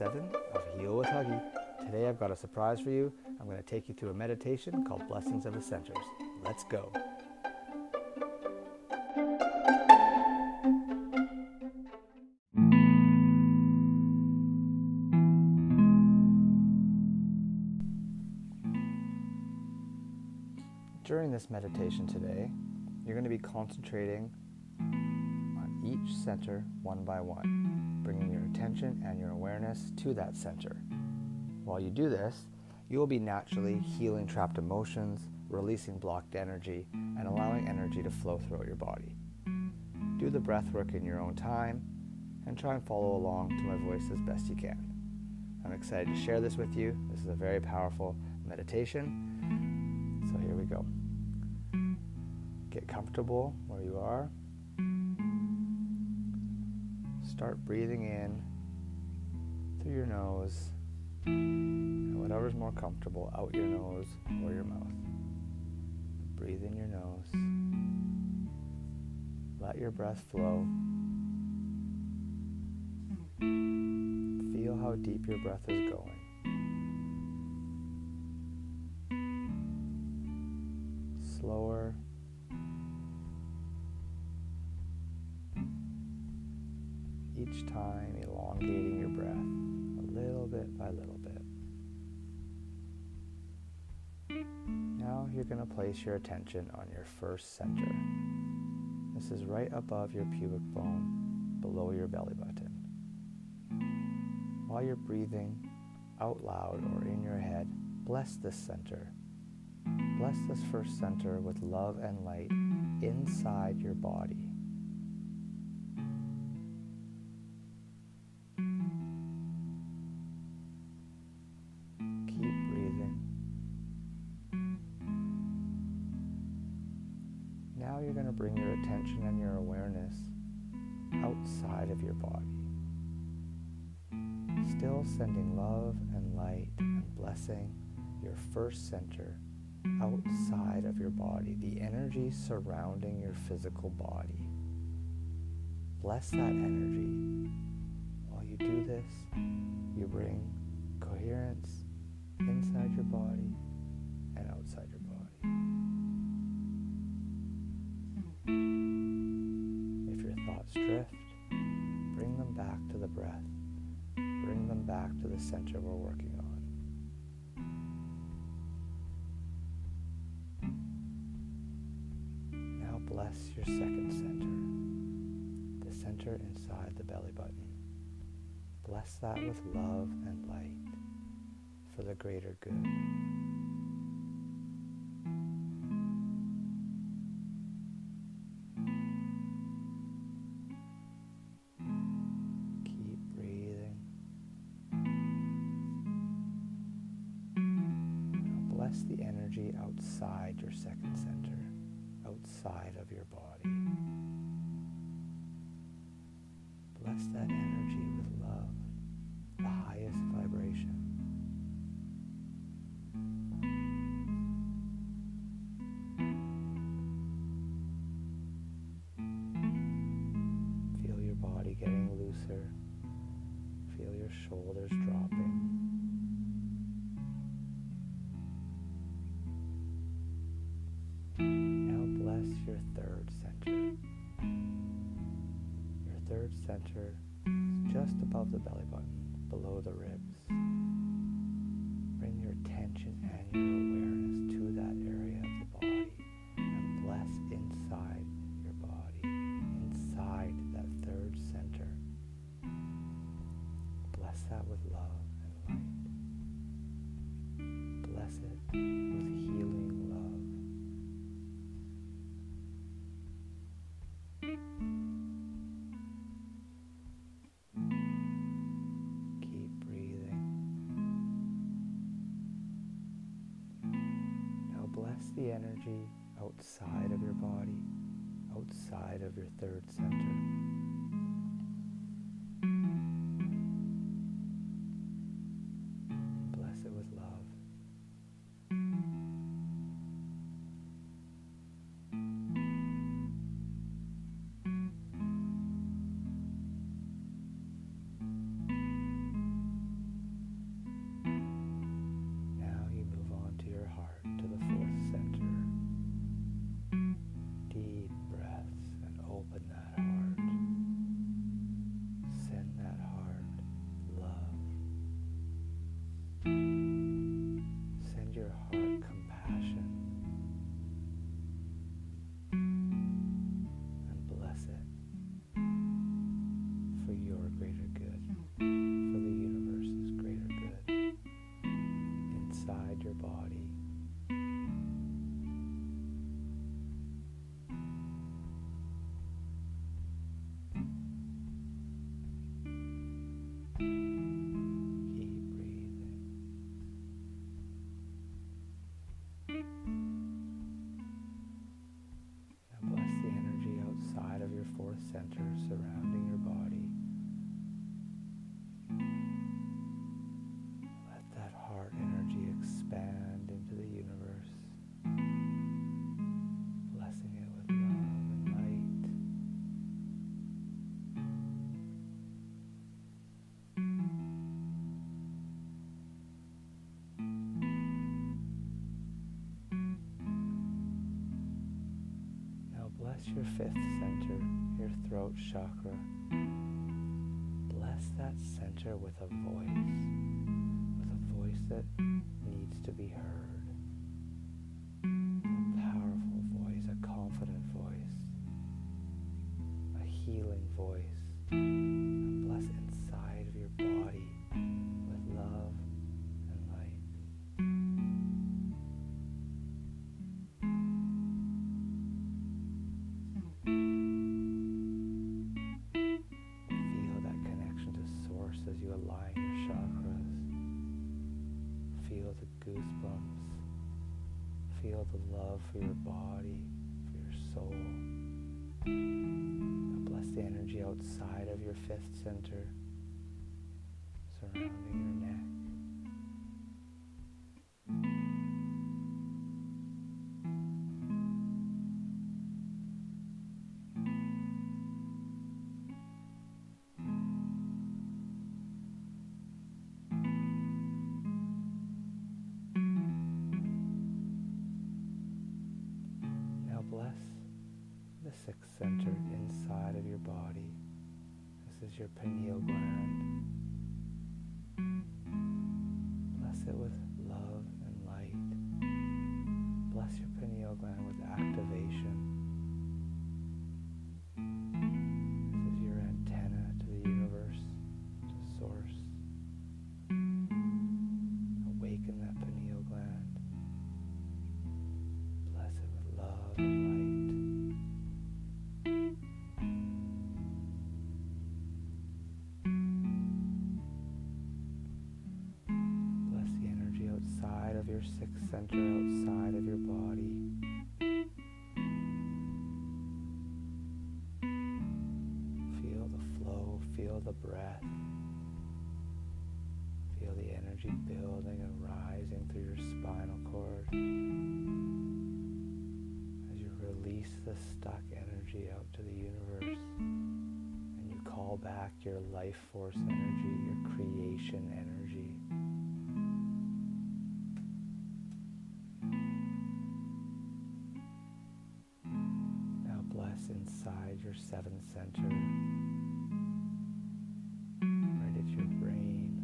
seven of Heal with Huggy. Today I've got a surprise for you. I'm going to take you through a meditation called Blessings of the Centers. Let's go. During this meditation today, you're going to be concentrating on each center one by one, bringing your attention and your awareness to that center. While you do this, you will be naturally healing trapped emotions, releasing blocked energy, and allowing energy to flow throughout your body. Do the breath work in your own time and try and follow along to my voice as best you can. I'm excited to share this with you. This is a very powerful meditation. So here we go. Get comfortable where you are. Start breathing in through your nose and whatever's more comfortable out your nose or your mouth. Breathe in your nose. Let your breath flow. Feel how deep your breath is going. Slower. Each time elongating your breath a little bit by little bit. Now you're going to place your attention on your first center. This is right above your pubic bone, below your belly button. While you're breathing out loud or in your head, bless this center. Bless this first center with love and light inside your body. Body. Still sending love and light and blessing your first center outside of your body, the energy surrounding your physical body. Bless that energy. While you do this, you bring coherence inside your body and outside your body. If your thoughts drift, back to the breath. Bring them back to the center we're working on. Now bless your second center, the center inside the belly button. Bless that with love and light for the greater good. Outside of your body. Bless that energy with love, the highest vibration. Feel your body getting looser. Feel your shoulders dropping. Center just above the belly button, below the ribs. Bring your attention and your awareness the energy outside of your body, outside of your third center. Your fifth center, your throat chakra. Bless that center with a voice, with a voice that needs to be heard. For your body, for your soul. Now bless the energy outside of your fifth center, surrounding bless the sixth center inside of your body. This is your pineal gland. Bless it with outside of your body. Feel the flow, feel the breath. Feel the energy building and rising through your spinal cord as you release the stuck energy out to the universe and you call back your life force energy, your creation energy. Your seventh center, right at your brain,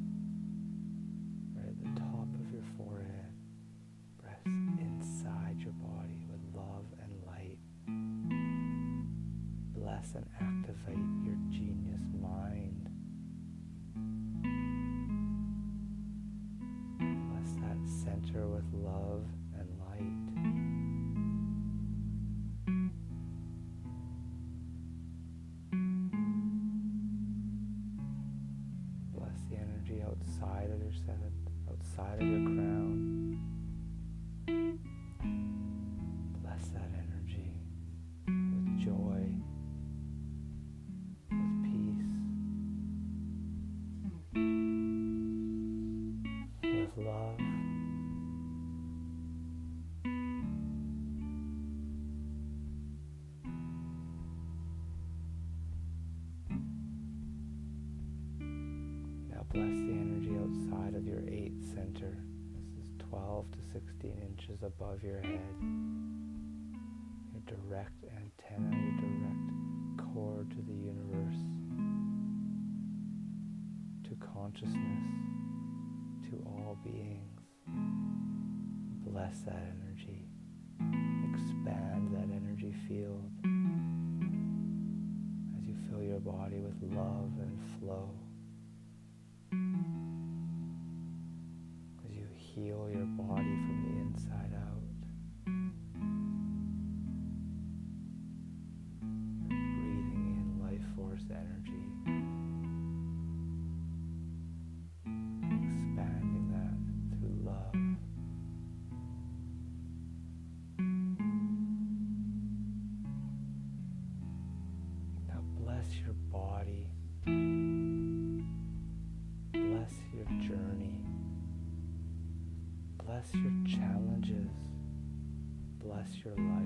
right at the top of your forehead. Press inside your body with love and light. Bless and activate your genius mind. Bless that center with love bless the energy outside of your eighth center. This is 12 to 16 inches above your head. Your direct antenna, your direct cord to the universe, to consciousness, to all beings. Bless that energy. Expand that energy field as you fill your body with love and flow. As you heal Bless your life.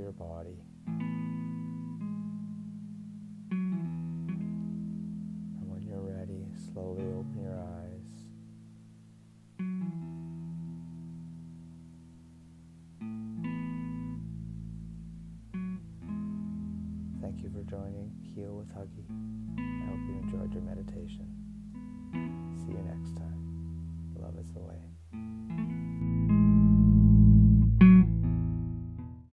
Your body. And when you're ready, slowly open your eyes. Thank you for joining Heal with Huggy. I hope you enjoyed your meditation. See you next time. Love is the way.